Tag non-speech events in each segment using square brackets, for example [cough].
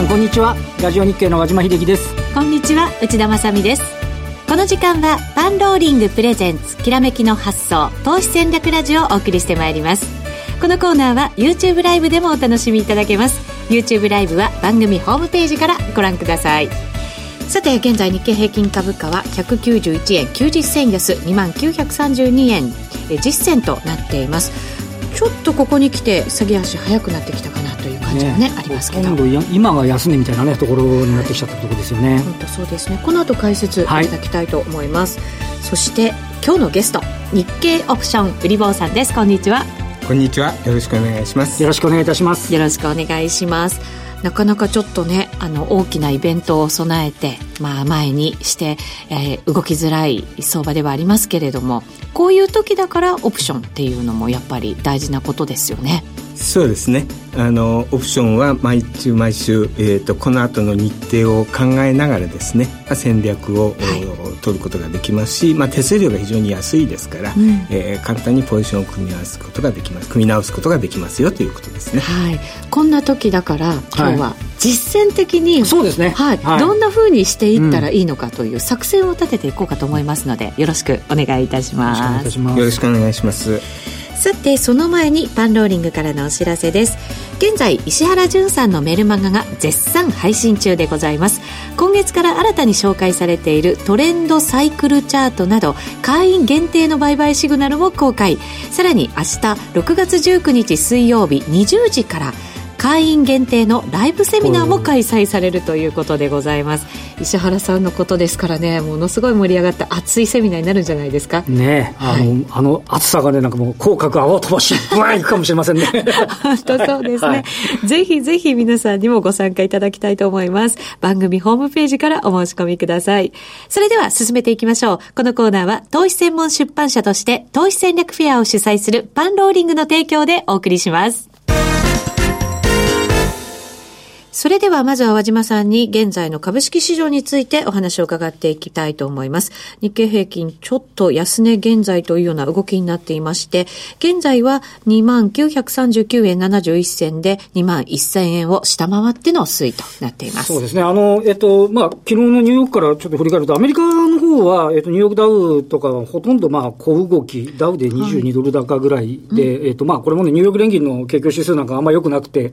さんこんにちは。ラジオ日経の和島秀樹です。こんにちは内田まさです。この時間はパンローリングプレゼンツきらめきの発想投資戦略ラジオをお送りしてまいります。このコーナーは YouTube ライブでもお楽しみいただけます。YouTube ライブは番組ホームページからご覧ください。さて現在日経平均株価は191円90銭安2万932円実銭となっています。ちょっとここに来て下げ足早くなってきたかなという感じがね、ね、ありますけど。今が安値みたいなねところになってきちゃったところですよね。本当そうですね。この後解説い。ただきたいと思います、はい、そして今日のゲスト日経オプション売り坊さんです。こんにちは。こんにちは。よろしくお願いします。よろしくお願いいたします。よろしくお願いしますなかなかちょっとねあの大きなイベントを備えて、まあ、前にして、えー、動きづらい相場ではありますけれどもこういう時だからオプションっていうのもやっぱり大事なことですよね。そうですね。あのオプションは毎週毎週、えーと、この後の日程を考えながらですね戦略を、はい、取ることができますし、まあ、手数料が非常に安いですから、うん、えー、簡単にポジションを組み合わすことができます。組み直すことができますよということですね。はい、こんな時だから今日は実践的に、はい、そうですね、はい、はい、どんなふうにしていったらいいのかという作戦を立てていこうかと思いますのでよろしくお願いいたします。よろしくお願いします。さてその前にパンローリングからのお知らせです。現在石原潤さんのメルマガが絶賛配信中でございます。今月から新たに紹介されているトレンドサイクルチャートなど会員限定の売買シグナルも公開。さらに明日6月19日水曜日20時から会員限定のライブセミナーも開催されるということでございます。石原さんのことですからねものすごい盛り上がって熱いセミナーになるんじゃないですか？ねあのはい、あの暑さがねなんかもう口角泡飛ばしブワーいくかもしれませんね。本 [laughs] 当そうですね、はい、ぜひぜひ皆さんにもご参加いただきたいと思います。番組ホームページからお申し込みください。それでは進めていきましょう。このコーナーは投資専門出版社として投資戦略フェアを主催するパンローリングの提供でお送りしますそれではまずは和島さんに現在の株式市場についてお話を伺っていきたいと思います。日経平均ちょっと安値現在というような動きになっていまして、現在は2939円71銭で2万1000円を下回っての推移となっています。そうですね。あの、えっと、まあ、昨日のニューヨークからちょっと振り返ると、アメリカの方は、えっと、ニューヨークダウとかはほとんどまあ、小動き、ダウで22ドル高ぐらいで、はいうん、えっと、まあ、これもね、ニューヨーク連銀の景況指数なんかあんま良くなくて、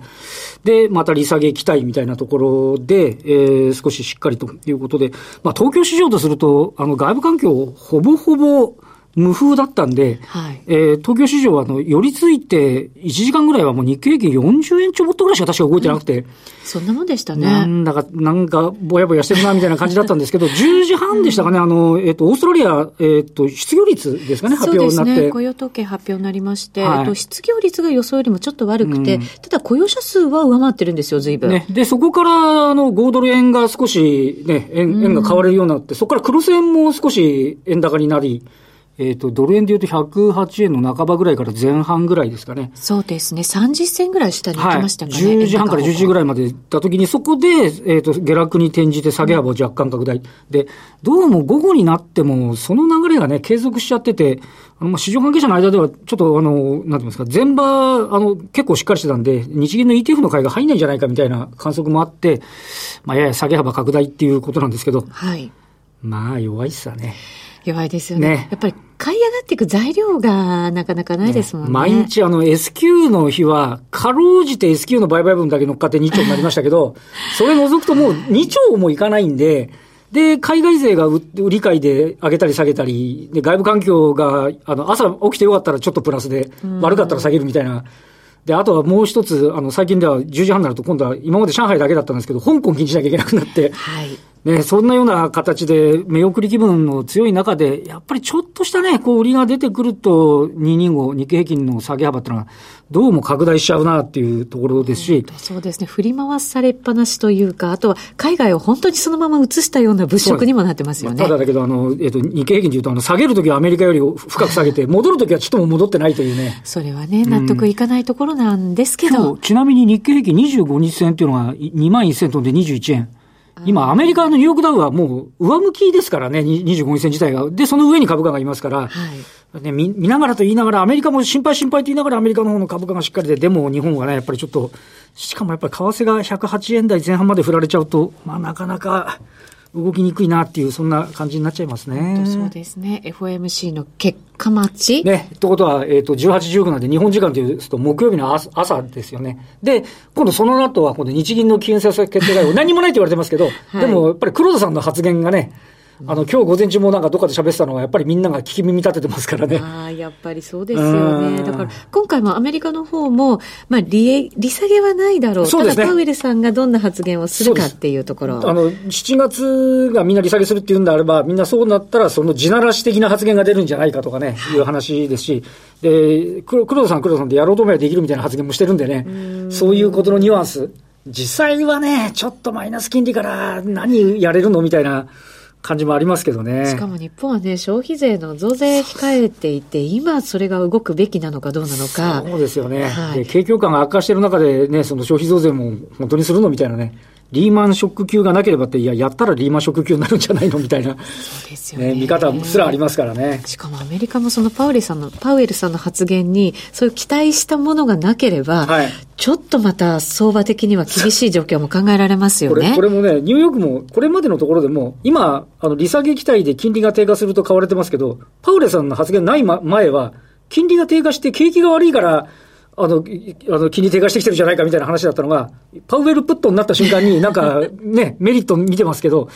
で、また利下げ期待みたいなところで、えー、少ししっかりということで、まあ、東京市場とすると、あの、外部環境、ほぼほぼ、無風だったんで、はい、えー、東京市場はあの、寄り付いて、1時間ぐらいはもう日経平均40円ちょぼっとぐらいしか確か動いてなくて、うん、そんなもんでしたね。なんだか、なんか、ぼやぼやしてるな、みたいな感じだったんですけど、[laughs] 10時半でしたかね、あの、えっ、ー、と、オーストラリア、えっ、ー、と、失業率ですかね、発表になって。ね、雇用統計発表になりまして、はい、と、失業率が予想よりもちょっと悪くて、うん、ただ雇用者数は上回ってるんですよ、随分。ね、で、そこから、あの、5ドル円が少しね、円円が買われるようになって、そこからクロス円も少し円高になり、えっ、ー、と、ドル円でいうと108円の半ばぐらいから前半ぐらいですかね。そうですね。30銭ぐらい下に行きましたかね。はい、10時半から11時ぐらいまで行った時に、そこで、えっ、ー、と、下落に転じて下げ幅を若干拡大。で、どうも午後になっても、その流れがね、継続しちゃってて、あの、市場関係者の間では、ちょっとあの、なんていうんですか、前場、あの、結構しっかりしてたんで、日銀の ETF の買いが入んないんじゃないかみたいな観測もあって、まあ、やや下げ幅拡大っていうことなんですけど、はい。まあ、弱いっすわね。弱いですよね。ねやっぱり買い上がっていく材料がなかなかないですもんね。ね毎日あの S q の日は、かろうじて S q の売買分だけ乗っかって2兆になりましたけど、[laughs] それ除くともう2兆もいかないんで、で、海外勢が売り買いで上げたり下げたり、で、外部環境が、あの、朝起きてよかったらちょっとプラスで、悪かったら下げるみたいな。で、あとはもう一つ、あの、最近では10時半になると今度は今まで上海だけだったんですけど、香港禁止しなきゃいけなくなって、はい。ね、そんなような形で、目送り気分の強い中で、やっぱりちょっとしたね、こう、売りが出てくると、225、日経平均の下げ幅っていうのは、どうも拡大しちゃうなっていうところですし。そうですね。振り回されっぱなしというか、あとは海外を本当にそのまま移したような物色にもなってますよね。ただだけど、あの、えっ、ー、と、日経平均でいうと、あの、下げるときはアメリカより深く下げて、戻るときはちょっとも戻ってないというね。それはね、納得いかないところなんですけど。ちなみに日経平均25日線っていうのが2万1000飛んで21円。今、アメリカのニューヨークダウはもう上向きですからね、25日線自体が。で、その上に株価がいますから、はいね、見見ながらと言いながら、アメリカも心配心配と言いながら、アメリカの方の株価がしっかりで、でも日本はね、やっぱりちょっと、しかもやっぱり為替が108円台前半まで振られちゃうと、まあなかなか、動きにくいなっていう、そんな感じになっちゃいますね。そうですね。FOMC の結果待ちね。ってことは、えっ、ー、と、18、19なんで、日本時間というと木曜日の朝朝ですよね。で、今度その後は、今度日銀の金融政策決定会合、[laughs] 何もないと言われてますけど、はい、でもやっぱり黒田さんの発言がね、あの、今日午前中もなんかどっかで喋ってたのは、やっぱりみんなが聞き耳立ててますからね。ああ、やっぱりそうですよね。だから、今回もアメリカの方も、まあ、利、利下げはないだろう。そうですね。ただ、パウエルさんがどんな発言をするかっていうところ。あの、7月がみんな利下げするっていうんであれば、みんなそうなったら、その地ならし的な発言が出るんじゃないかとかね、いう話ですし、で、黒田さん、黒田さんでやろうと思えばできるみたいな発言もしてるんでね、そういうことのニュアンス。実際はね、ちょっとマイナス金利から何やれるのみたいな。感じもありますけどね。しかも日本はね、消費税の増税控えていて、今それが動くべきなのかどうなのか。そうですよね。はい、景況感が悪化している中でね、その消費増税も本当にするのみたいなね。リーマンショック級がなければって、いや、やったらリーマンショック級になるんじゃないのみたいな、そうですよね、ね、見方すらありますからね。しかもアメリカもそのパウエルさんの、パウエルさんの発言に、そういう期待したものがなければ、はい、ちょっとまた相場的には厳しい状況も考えられますよね。これこれもね、ニューヨークも、これまでのところでも、今、あの、利下げ期待で金利が低下すると買われてますけど、パウエルさんの発言ない前は、金利が低下して景気が悪いから、あの、あの、気に低下してきてるじゃないかみたいな話だったのが、パウエルプットになった瞬間に、[laughs] なんかね、メリット見てますけど、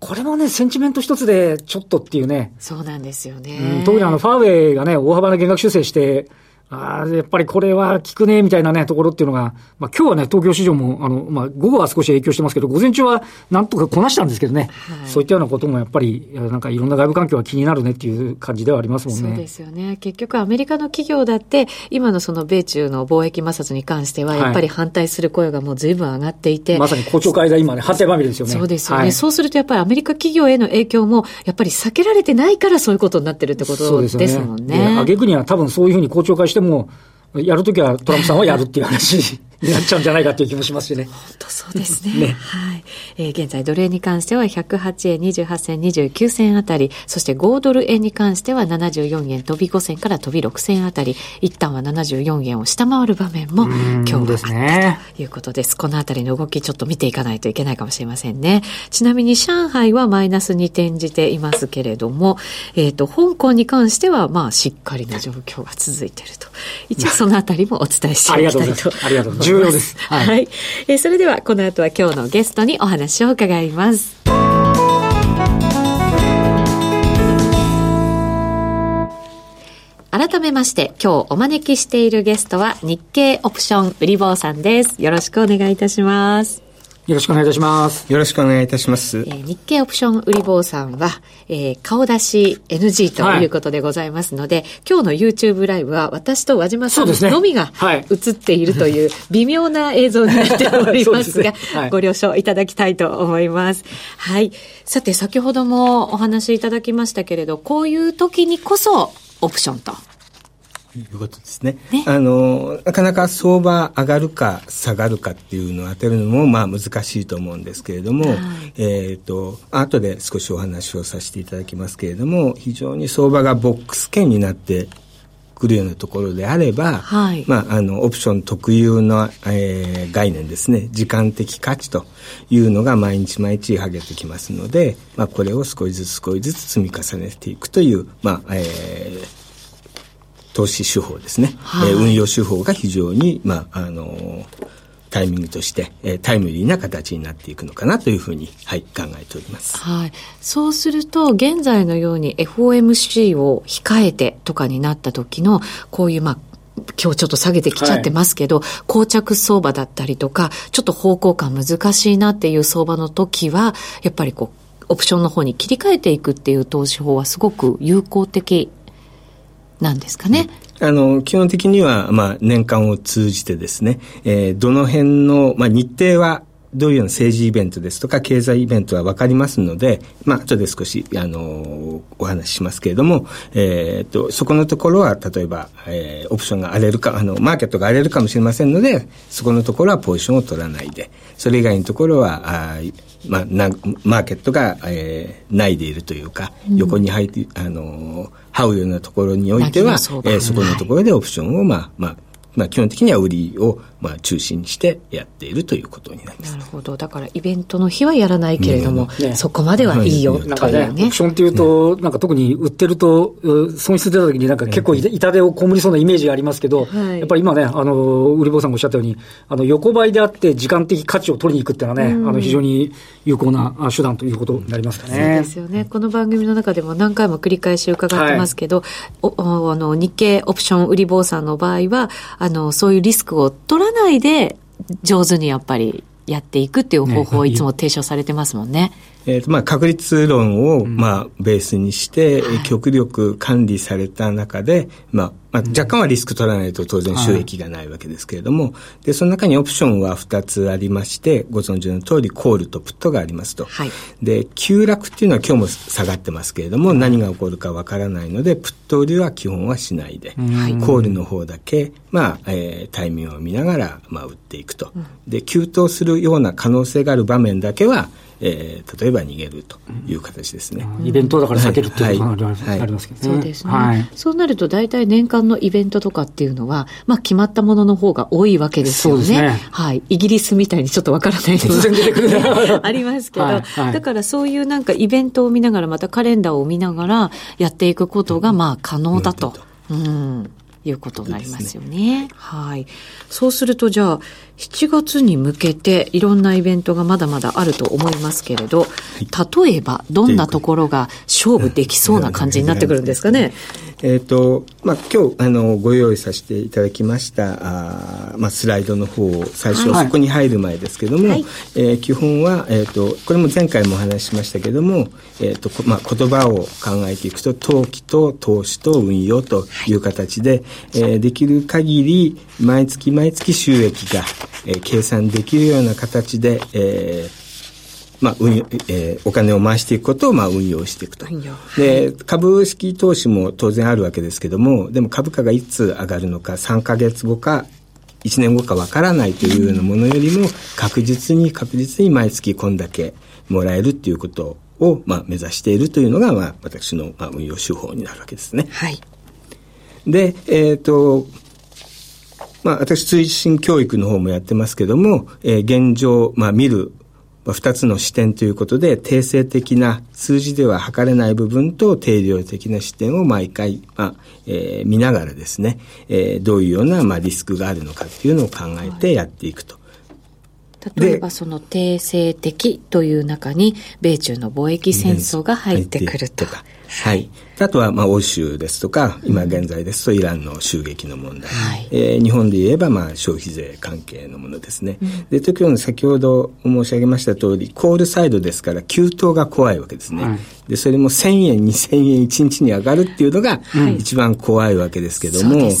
これもね、センチメント一つでちょっとっていうね。そうなんですよね。うん、特にあの、ファーウェイがね、大幅な減額修正して、ああ、やっぱりこれは効くね、みたいなね、ところっていうのが、まあ今日はね、東京市場も、あの、まあ午後は少し影響してますけど、午前中はなんとかこなしたんですけどね、はい、そういったようなこともやっぱり、なんかいろんな外部環境は気になるねっていう感じではありますもんね。そうですよね。結局アメリカの企業だって、今のその米中の貿易摩擦に関しては、やっぱり反対する声がもう随分上がっていて。はい、まさに公聴会が今ね、反対まみれですよね。そうですよね、はい、そうするとやっぱりアメリカ企業への影響も、やっぱり避けられてないからそういうことになってるってことですもんね。ね。挙句には多分そういうふうに公聴会しても、やるときはトランプさんはやるっていう話。になっちゃうんじゃないかっていう気もしますしね。本当そうですね。[laughs] ねはい。えー、現在ドル円に関しては108円28銭29銭あたり、そして5ドル円に関しては74円飛び5銭から飛び6銭あたり、一旦は74円を下回る場面も今日はあったということです。このあたりの動きちょっと見ていかないといけないかもしれませんね。ちなみに上海はマイナスに転じていますけれども、えっ、ー、と、香港に関してはまあしっかりな状況が続いていると。一応そのあたりもお伝えしていきたいと。ありがとうございます。重要です。はい。はい、えー、それでは、この後は今日のゲストにお話を伺います。改めまして、今日お招きしているゲストは日経オプション売り坊さんです。よろしくお願いいたします。よろしくお願いいたします。よろしくお願いいたします。えー、日経オプション売り坊さんは、えー、顔出し NG ということでございますので、はい、今日の YouTube ライブは私と和島さんのみが映っているという [laughs] 微妙な映像になっておりますが、すねはい、ご了承いただきたいと思います。はい。さて、先ほどもお話しいただきましたけれど、こういう時にこそオプションと。いうことですね。ね。あの、なかなか相場上がるか下がるかっていうのを当てるのも、まあ難しいと思うんですけれども、はい、えっ、と、後で少しお話をさせていただきますけれども、非常に相場がボックス圏になってくるようなところであれば、はい、まあ、あの、オプション特有の、えー、概念ですね、時間的価値というのが毎日毎日上げてきますので、まあ、これを少しずつ少しずつ積み重ねていくという、まあ、えー、投資手法ですね、はい、えー、運用手法が非常に、まああのー、タイミングとして、えー、タイムリーな形になっていくのかなというふうに、はい、考えております。はい。そうすると、現在のように FOMC を控えてとかになった時の、こういう、まあ、今日ちょっと下げてきちゃってますけど、はい、膠着相場だったりとか、ちょっと方向感難しいなっていう相場の時は、やっぱりこう、オプションの方に切り替えていくっていう投資法はすごく有効的なんですかね。あの、基本的には、まあ、年間を通じてですね、えー、どの辺の、まあ、日程は、どういうような政治イベントですとか経済イベントは分かりますので、まあ、後で少し、あの、お話ししますけれども、えっ、と、そこのところは、例えば、えー、オプションが荒れるか、あの、マーケットが荒れるかもしれませんので、そこのところはポジションを取らないで、それ以外のところは、あまあ、なマーケットが、えー、ないでいるというか、うん、横に入って、あのー、這うようなところにおいては、えー、そこのところでオプションを、まあ、まあ、まあ、基本的には売りをまあ中心にしてやっているということになります。なるほど。だからイベントの日はやらないけれども、ね、そこまではいいよ、なんかね、オプションっていうと、なんか特に売ってると、損失出た時になんか結構痛手を被りそうなイメージがありますけど、はい、やっぱり今ね、あの、売り坊さんがおっしゃったように、あの、横ばいであって時間的価値を取りに行くっていうのはね、あの、非常に有効な手段ということになりますかね。そうですよね。この番組の中でも何回も繰り返し伺ってますけど、はい、おあの、日経オプション売り坊さんの場合は、あの、そういうリスクを取らないで、上手にやっぱりやっていくっていう方法をいつも提唱されてますもんね。えーとまあ、確率論を、まあ、ベースにして、極力管理された中で、まあ、まあ、若干はリスク取らないと当然収益がないわけですけれども、はい、で、その中にオプションは2つありまして、ご存知の通りコールとプットがありますと。はい、で、急落っていうのは今日も下がってますけれども、何が起こるかわからないので、プット売りは基本はしないで、コールの方だけ、まあ、えー、タイミングを見ながら、まあ、売っていくと。で、急騰するような可能性がある場面だけは、えー、例えば逃げるという形ですね、イベントだから避けるっていうのがありますけどね、そうですね、はい、そうなると大体年間のイベントとかっていうのは、まあ、決まったものの方が多いわけですよね。ね、はい、イギリスみたいにちょっとわからないのがありますけど、はい。はい、だからそういうなんかイベントを見ながらまたカレンダーを見ながらやっていくことがまあ可能だと。うん。いうことになりますよね。ね。はい。そうするとじゃあ、7月に向けていろんなイベントがまだまだあると思いますけれど、例えばどんなところが勝負できそうな感じになってくるんですかね？えっ、ー、と、まあ、今日、あの、ご用意させていただきました、あまあ、スライドの方を最初、はい、そこに入る前ですけども、はい、えー、基本は、えっ、ー、と、これも前回もお話ししましたけども、えっ、と、まあ、言葉を考えていくと、投機と投資と運用という形で、はい、えー、できる限り、毎月毎月収益が、えー、計算できるような形で、えー、まあ、運えー、お金を回していくことを、まあ、運用していくと。で、株式投資も当然あるわけですけども、でも株価がいつ上がるのか、3か月後か、1年後かわからないというようなものよりも、確実に確実に毎月こんだけもらえるっていうことを、まあ、目指しているというのが、まあ、私の、まあ、運用手法になるわけですね。はい。で、えっ、ー、と、まあ、私、推進教育の方もやってますけども、えー、現状、まあ、見る二つの視点ということで、定性的な数字では測れない部分と定量的な視点を毎回、まあえー、見ながらですね、えー、どういうような、まあ、リスクがあるのかっていうのを考えてやっていくと。例えばその定性的という中に米中の貿易戦争が入ってくると。はい。あとは、まあ、欧州ですとか、今現在ですとイランの襲撃の問題。はい、えー、日本で言えば、まあ、消費税関係のものですね。うん、で、時に先ほど申し上げました通り、コールサイドですから、急騰が怖いわけですね。はい、で、それも1000円、2000円1日に上がるっていうのが、一番怖いわけですけども、はい、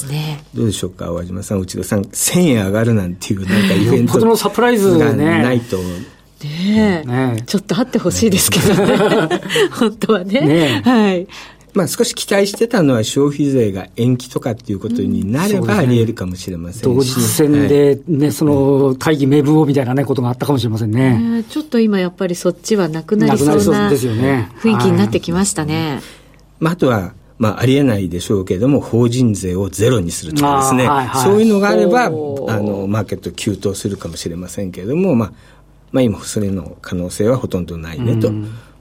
どうでしょうか、和島さん、内田さん、1000円上がるなんていう、なんかイベント [laughs] のサプライズがないと、ねえ、ねちょっとあってほしいですけどね。[laughs] 本当はね。ねはい。まあ少し期待してたのは消費税が延期とかっていうことになればあり得るかもしれませんし、同日戦でね、その大義名分をみたいなね、ことがあったかもしれませんね。ちょっと今やっぱりそっちはなくなりそうな雰囲気になってきましたね。まああとは、まあ、ありえないでしょうけれども、法人税をゼロにするとかですね、はいはい、そういうのがあれば、あの、マーケット急騰するかもしれませんけれども、まあ、まあ今、それの可能性はほとんどないねと。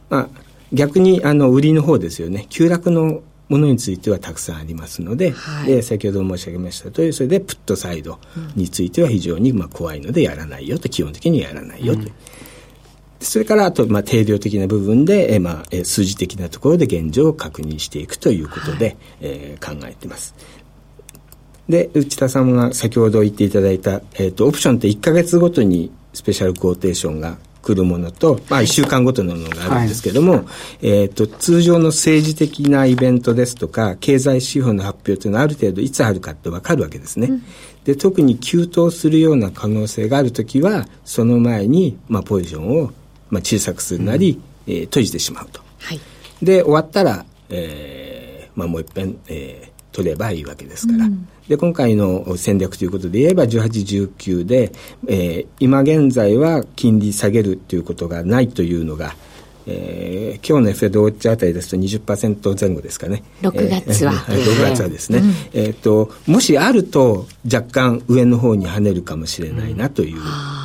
まあ、逆にあの売りの方ですよね急落のものについてはたくさんありますのではい、で先ほど申し上げましたとおりそれでプットサイドについては非常にまあ怖いのでやらないよと基本的にやらないよと。うん、それからあと、まあ、定量的な部分で、えまあ、数字的なところで現状を確認していくということで、はい、えー、考えています。で、内田さんが先ほど言っていただいた、えっ、ー、と、オプションって1か月ごとにスペシャルクォーテーションが来るものと、まあ、1週間ごとのものがあるんですけども、はい、えーと、通常の政治的なイベントですとか経済指標の発表というのはある程度いつあるかって分かるわけですね。うん、で特に急騰するような可能性があるときはその前に、まあ、ポジションを、まあ、小さくするなり、うん、えー、閉じてしまうと。はい、で終わったら、えーまあ、もう一遍、えー、取ればいいわけですから。うん、で、今回の戦略ということで言えば、18、19で、えー、今現在は金利下げるということがないというのが、えー、今日の FED ウォッチあたりですと20%前後ですかね。6月は。えー、6月はですね。うん、えっ、ー、と、もしあると若干上の方に跳ねるかもしれないなという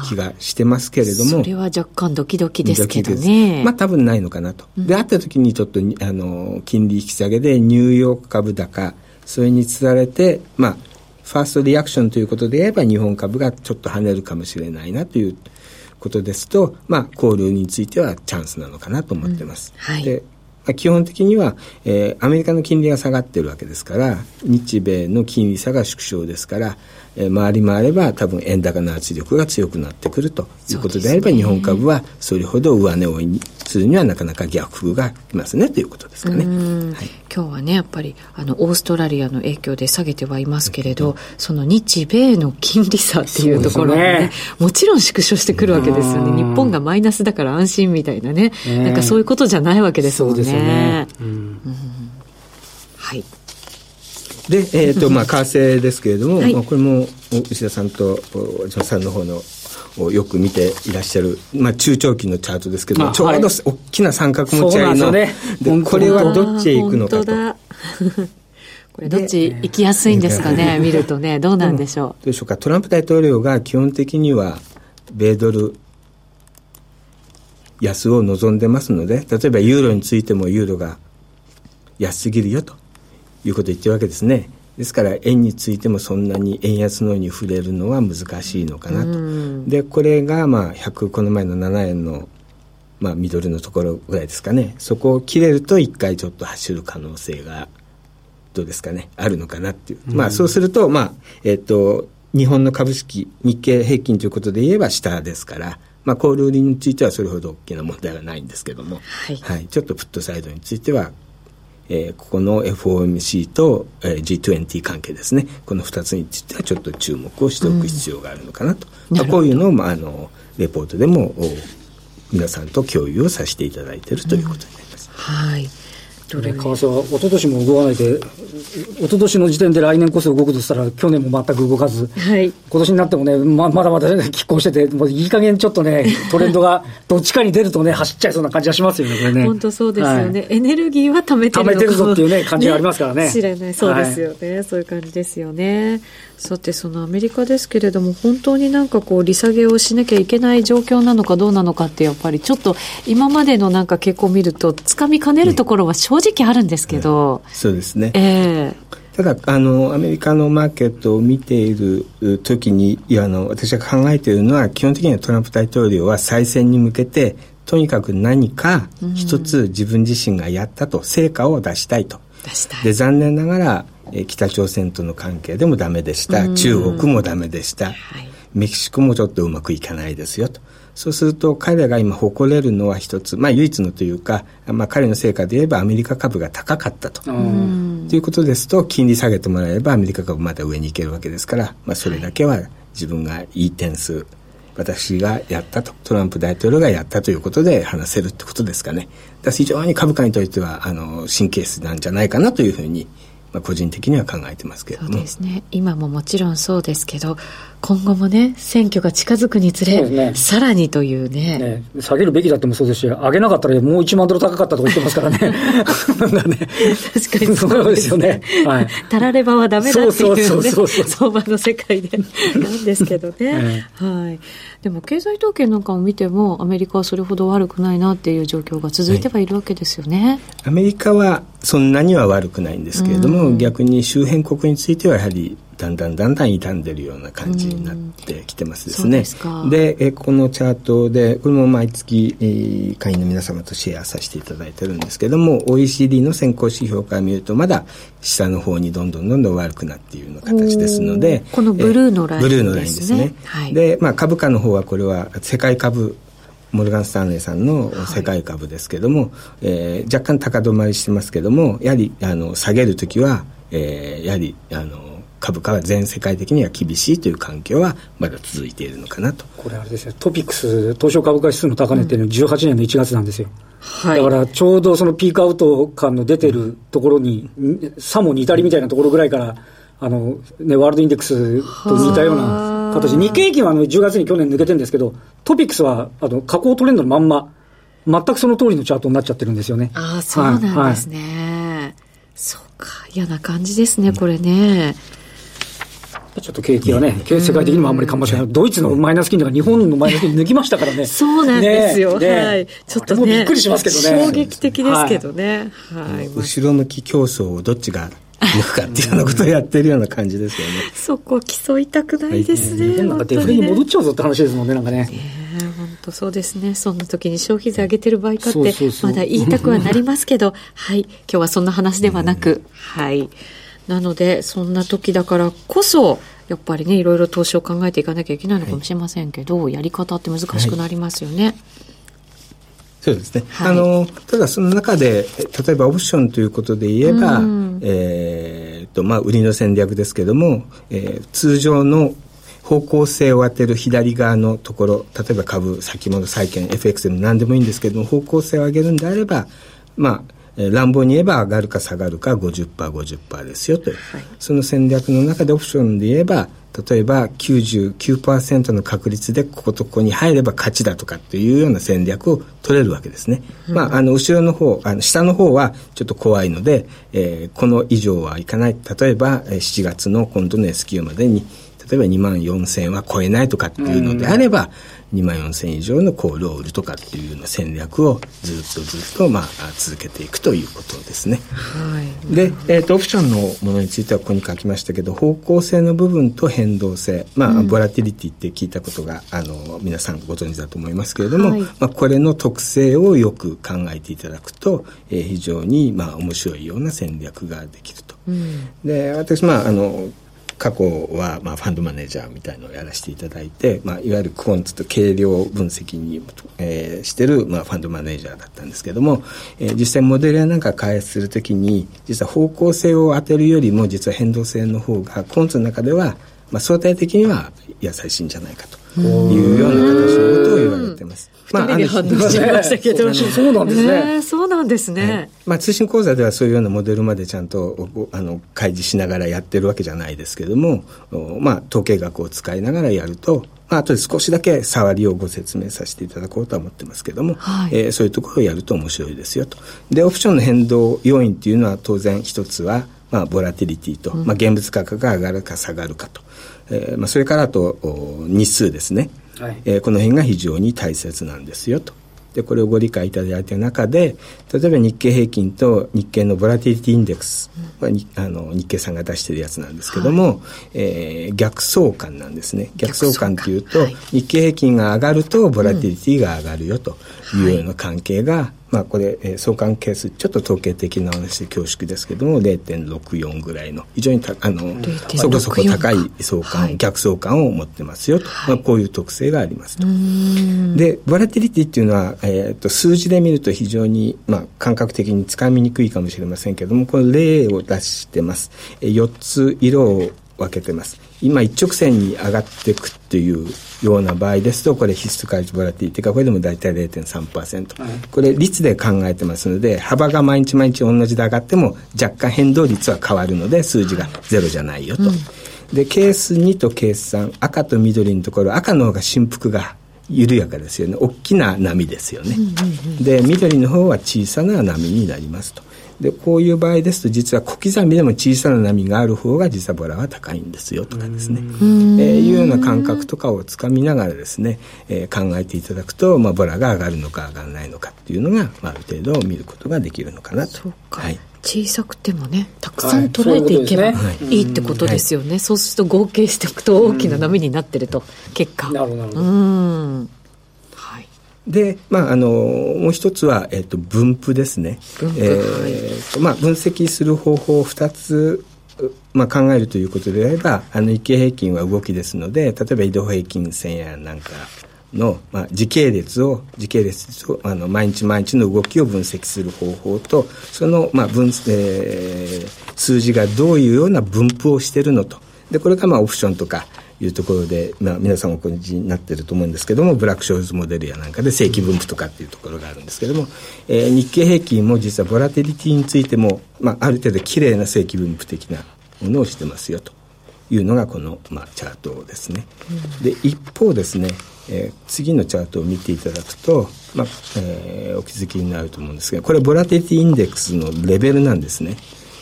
気がしてますけれども。それは若干ドキドキですけどね。まあ多分ないのかなと。で、あった時にちょっと、あの、金利引き下げでニューヨーク株高、それにつられて、まあ、ファーストリアクションということで言えば日本株がちょっと跳ねるかもしれないなということですと、まあ、交流についてはチャンスなのかなと思ってます。うん、はい、でまあ、基本的には、えー、アメリカの金利が下がってるわけですから日米の金利差が縮小ですから、えー、回り回れば多分円高の圧力が強くなってくるということであれば、ね、日本株はそれほど上値をするにはなかなか逆風がきますねということですかね、はい、今日はねやっぱりあのオーストラリアの影響で下げてはいますけれど、その日米の金利差っていうところがね、ね、もちろん縮小してくるわけですよね。日本がマイナスだから安心みたいなね、なんかそういうことじゃないわけですもんね。そうですよね、うん、はいで、えっ、ー、と、まあ、[laughs] 為替ですけれども、はい、まあ、これも、牛田さんと、ジョンさんの方のをよく見ていらっしゃる、まあ、中長期のチャートですけども、ちょうど大きな三角持ち合いの、ね、これはどっちへ行くのかと。[laughs] これどっち行きやすいんですかね、見るとね、どうなんでしょう。どうでしょうか、トランプ大統領が基本的には、米ドル安を望んでますので、例えばユーロについてもユーロが安すぎるよということを言ってるわけですね。ですから円についてもそんなに円安のように触れるのは難しいのかなと。でこれがまあ100この前の7円のまあミドルのところぐらいですかね。そこを切れると一回ちょっと走る可能性がどうですかね。あるのかなっていう、まあそうするとまあえっ、ー、と日本の株式日経平均ということで言えば下ですから。まあ、コール売りについてはそれほど大きな問題はないんですけども、はい、はい、ちょっとプットサイドについてはえー、ここの FOMC と、えー、G20 関係ですね。この2つについてはちょっと注目をしておく必要があるのかなと、うん、まあ、こういうのを、まあ、あのレポートでも皆さんと共有をさせていただいているということになります。うん、はい為替は一昨年も動かないで、一昨年の時点で来年こそ動くとしたら、去年も全く動かず、はい、今年になってもね、ままだまだ、ね、拮抗してて、もういい加減ちょっとね、トレンドがどっちかに出るとね、走っちゃいそうな感じがしますよね、これね。本当そうですよね、はい、エネルギーは貯めてる貯めてるぞっていうね、感じがありますからね。知らない、そうですよね、はい、そういう感じですよね。さて、そのアメリカですけれども、本当になんかこう、利下げをしなきゃいけない状況なのかどうなのかって、やっぱりちょっと、今までのなんか傾向を見ると、つかみかねるところは正直あるんですけど。そうですね。えーただあのアメリカのマーケットを見ている時にいやあの私が考えているのは基本的にはトランプ大統領は再選に向けてとにかく何か一つ自分自身がやったと成果を出したいと。で残念ながらえ北朝鮮との関係でもダメでした、中国もダメでした、はい、メキシコもちょっとうまくいかないですよと。そうすると彼らが今誇れるのは一つ、まあ唯一のというか、まあ彼の成果で言えばアメリカ株が高かったと。ということですと、金利下げてもらえればアメリカ株まだ上に行けるわけですから、まあそれだけは自分がいい点数、私がやったと、トランプ大統領がやったということで話せるってことですかね。だ非常に株価にとっては、あの、神経質なんじゃないかなというふうにまあ、個人的には考えてますけどそうですね今ももちろんそうですけど今後もね選挙が近づくにつれ、ね、さらにというね。ね下げるべきだってもそうですし上げなかったらもう1万ドル高かったとか言ってますからね。[laughs] ね。確かにそうですよね、はい、たらればはダメだっていうね相場の世界で。[laughs] なんですけどね、はい。でも経済統計なんかを見てもアメリカはそれほど悪くないなっていう状況が続いてはいるわけですよね、はい、アメリカはそんなには悪くないんですけれども、逆に周辺国についてはやはりだんだんだんだん傷んでるような感じになってきてますですね。でえこのチャートでこれも毎月、えー、会員の皆様とシェアさせていただいてるんですけども OECD の先行指標から見るとまだ下の方にどんどんどんどん悪くなっているような形ですのでこのブルーのライン、ブルーのラインですね。はい、で、まあ、株価の方はこれは世界株モルガン・スタンレーさんの世界株ですけども、はい、えー、若干高止まりしてますけどもやはりあの下げる時は、えー、やはりあの株価は全世界的には厳しいという環境はまだ続いているのかなとこれあれですねトピックス東証株価指数の高値っていうのは18年の1月なんですよ、はい、だからちょうどそのピークアウト感の出てるところに、さも似たりみたいなところぐらいからあの、ね、ワールドインデックスと似たような形。日経平均はあの10月に去年抜けてるんですけど、トピックスはあの下降トレンドのまんま、全くその通りのチャートになっちゃってるんですよね。ああ、そうなんですね。はいはい、そうか、嫌な感じですね、これね。ちょっと景気はね、世界的にもあんまりかもしれない。ドイツのマイナス金利が日本のマイナス金利抜きましたからね。そうなんですよ。ね、はい。ちょっとね。びっくりしますけどね。衝撃的ですけどね。はい。後ろ向き競争をどっちが抜くかっていうようなことをやってるような感じですよね。[laughs] そこ競いたくないですね。はい、なんかデフレに戻っちゃうぞって話ですもんね、なんかね。本当そうですね。そんな時に消費税上げてる場合かって、まだ言いたくはなりますけど、はい。今日はそんな話ではなく、はい。なので、そんな時だからこそ、やっぱりね、いろいろ投資を考えていかなきゃいけないのかもしれませんけど、はい、やり方って難しくなりますよね。はいそうですね、はい、あのただその中で例えばオプションということで言えば、うん、えー、とまあ、売りの戦略ですけども、えー、通常の方向性を当てる左側のところ例えば株先物債券 FX でも何でもいいんですけども方向性を上げるんであればまあ乱暴に言えば上がるか下がるか 50%50% 50%ですよという、はい、その戦略の中でオプションで言えば例えば99%の確率でこことここに入れば勝ちだとかっていうような戦略を取れるわけですね。うん、まあ、あの、後ろの方、あの、下の方はちょっと怖いので、えー、この以上はいかない。例えば、7月の今度の S q までに、例えば2万4000は超えないとかっていうのであれば、うん2万4000以上のコールを売るとかっていうような戦略をずっとずっと、まあ、続けていくということですね。はい、で、えーと、オプションのものについてはここに書きましたけど方向性の部分と変動性、まあ、うん、ボラティリティって聞いたことがあの皆さんご存知だと思いますけれども、はい、まあ、これの特性をよく考えていただくと、えー、非常に、まあ、面白いような戦略ができると。うん、で私、まああの過去は、まあ、ファンドマネージャーみたいのをやらせていただいて、まあ、いわゆるクオンツと計量分析に、えー、してる、まあ、ファンドマネージャーだったんですけども、えー、実際モデルやなんか開発するときに実は方向性を当てるよりも実は変動性の方がクオンツの中では、まあ、相対的には優しいんじゃないかと。いうような形のことを言われてます。まあ、人で反応しましたけど、[laughs] そうなんですね。そうなんですね。はい、まあ、通信講座ではそういうようなモデルまでちゃんとあの開示しながらやってるわけじゃないですけれども、まあ、統計学を使いながらやると、まあ後で少しだけ触りをご説明させていただこうとは思ってますけども、はい、えー、そういうところをやると面白いですよと。で、オプションの変動要因っていうのは当然一つは、まあ、ボラティリティと、うん、まあ、現物価格が上がるか下がるかと。えーまあ、それからあと日数ですね。はい、えー、この辺が非常に大切なんですよと。でこれをご理解いただいた中で例えば日経平均と日経のボラティリティインデックス、うん、あの日経さんが出してるやつなんですけども、はい、えー、逆相関なんですね。逆相関。っていうと、はい、日経平均が上がるとボラティリティが上がるよというような関係がまあ、これ、えー、相関係数ちょっと統計的な話で恐縮ですけども0.64ぐらいの非常にたあのそこそこ高い相関、はい、逆相関を持ってますよと、はい、まあ、こういう特性がありますと。でボラティリティっていうのは、えーと、数字で見ると非常に、まあ、感覚的につかみにくいかもしれませんけどもこれ例を出してます。えー、4つ色を分けてます。今一直線に上がっていくっていうような場合ですとこれ必須開示ボラティティかこれでも大体0.3%、はい、これ率で考えてますので幅が毎日毎日同じで上がっても若干変動率は変わるので数字がゼロじゃないよと、うん、でケース2とケース3赤と緑のところ赤の方が振幅が緩やかですよね。大きな波ですよね、うんうんうん、で緑の方は小さな波になりますとでこういう場合ですと実は小刻みでも小さな波がある方が実はボラは高いんですよとかですね、えー、いうような感覚とかをつかみながらですね、えー、考えていただくと、まあ、ボラが上がるのか上がらないのかっていうのが、まあ、ある程度見ることができるのかなと。そうか、はい。小さくてもねたくさん捉えていけばいい。ってことですよね、はい、そうすると合計していくと大きな波になってると、結果。なるほど。うんで、まあ、あのもう一つは、えーと、分布ですね。えまあ、分析する方法を2つまあ、考えるということであればあの日経平均は動きですので例えば移動平均線やなんかの、まあ、時系列を時系列をあの毎日毎日の動きを分析する方法とその、まあ分えー、数字がどういうような分布をしているのとでこれがまあオプションとかいうところで、まあ、皆さんお感じになってると思うんですけどもブラック・ショーズモデルやなんかで正規分布とかっていうところがあるんですけども、えー、日経平均も実はボラティリティについても、まあ、ある程度綺麗な正規分布的なものをしてますよというのがこの、まあ、チャートですね。で一方ですね、えー、次のチャートを見ていただくと、まあえー、お気づきになると思うんですがこれボラティティインデックスのレベルなんですね。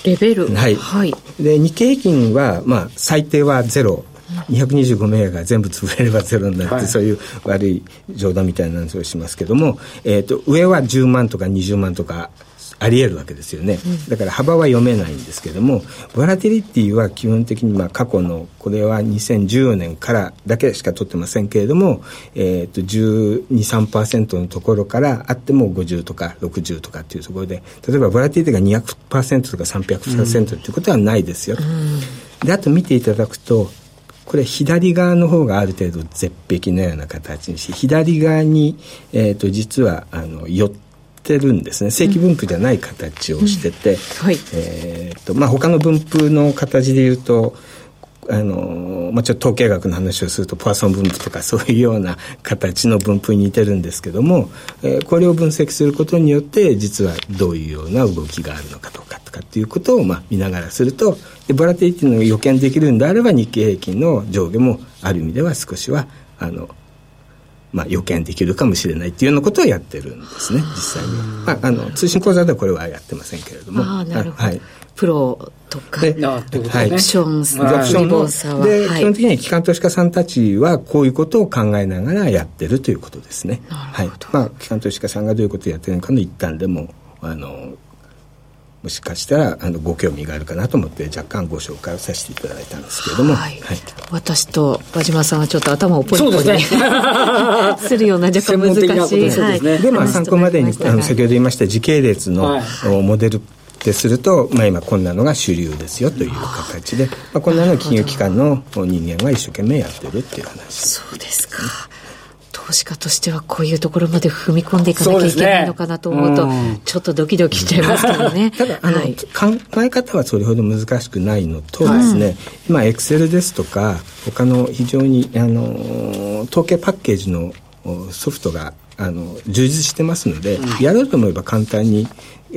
レベルはい、はい、で日経平均は、まあ、最低はゼロ225銘柄が全部潰れればゼロになって、はい、そういう悪い冗談みたいな話をしますけども、えーと上は10万とか20万とかあり得るわけですよね、だから幅は読めないんですけどもボラティリティは基本的にまあ過去のこれは2014年からだけしか取ってませんけれども、えー、と123%のところからあっても50とか60とかっていうところで例えばボラティリティが200%とか300%っていうことはないですよ、うん、であと見ていただくとこれ左側の方がある程度絶壁のような形にし左側に、えー、と実はあの4てるんですね。正規分布じゃない形をしてて、はい。えーとまあ、他の分布の形でいうとあのまあ、ちょっと統計学の話をするとポアソン分布とかそういうような形の分布に似てるんですけども、えー、これを分析することによって実はどういうような動きがあるのかとかとかっていうことをまあ見ながらするとでボラティリティの予見できるんであれば日経平均の上下もある意味では少しはあのまあ、予見できるかもしれないっていうようなことをやってるんですね実際に。は、まあ、あの通信講座ではこれはやってませんけれども。あなるほど、はい、プロとかで、はい、ションオプションので、基本的には機関投資家さんたちはこういうことを考えながらやってるということですね。はい。まあ、機関投資家さんがどういうことをやってるのかの一端でもあのもしかしたらあのご興味があるかなと思って若干ご紹介をさせていただいたんですけれども、はい、はい、私と和島さんはちょっと頭をポリポリす,、ね、するような若干難しい。[laughs] はい、でまあ参考までにあの先ほど言いました時系列の、はい、モデルってすると、まあ、今こんなのが主流ですよという形で、まあ、こんなの金融機関の人間が一生懸命やってるっていう話。そうですか投資家としてはこういうところまで踏み込んでいかなきゃいけないのかなと思うと、ちょっとドキドキしちゃいますけどね。[laughs] ただ、あの、はい、考え方はそれほど難しくないのとですね、はい、今、エクセルですとか、他の非常に、あの、統計パッケージのソフトがあの充実してますので、うん、やろうと思えば簡単に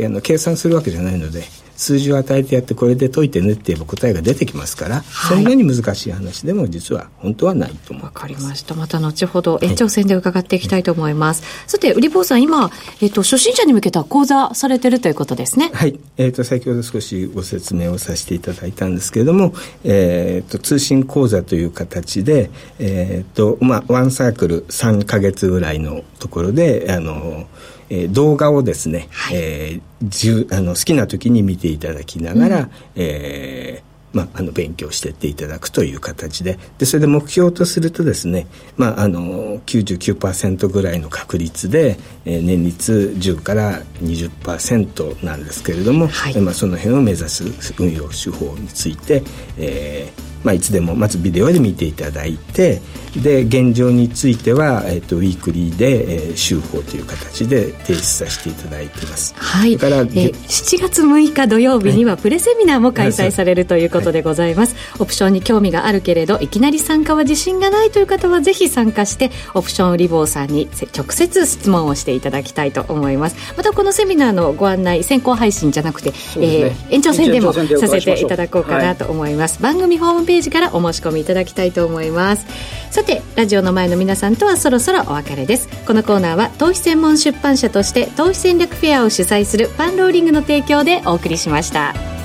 あの計算するわけじゃないので数字を与えてやってこれで解いてねって言えば答えが出てきますから、はい、そんなに難しい話でも実は本当はないと思います。わかりました。また後ほど延長戦で伺っていきたいと思います。はい、さて、売り坊さん今、えっ、と、初心者に向けた講座されてるということですね。はい。えっ、ー、と、先ほど少しご説明をさせていただいたんですけれども、えっ、ー、と、通信講座という形で、えっ、と、まあ、ワンサークル3か月ぐらいのところで、あの、えー、動画をですね、はい、えー、あの好きな時に見ていただきながら、うん、えーまあ、あの勉強していっていただくという形ででそれで目標とするとですね、まあ、あの99%ぐらいの確率で、えー、年率10から20%なんですけれども、はい、まあ、その辺を目指す運用手法について、えーまあ、いつでもまずビデオで見ていただいてで現状については、えーと、ウィークリーで、えー、週報という形で提出させていただいています。はい。から、えー、7月6日土曜日にはプレセミナーも開催されるということでございます。はい、オプションに興味があるけれどいきなり参加は自信がないという方はぜひ参加してオプション売り坊さんに直接質問をしていただきたいと思います。またこのセミナーのご案内先行配信じゃなくて、ねえー、延長戦でもさせていただこうかなと思います。はい、番組ホームページからお申し込みいただきたいと思います。さてラジオの前の皆さんとはそろそろお別れです。このコーナーは投資専門出版社として投資戦略フェアを主催するパンローリングの提供でお送りしました。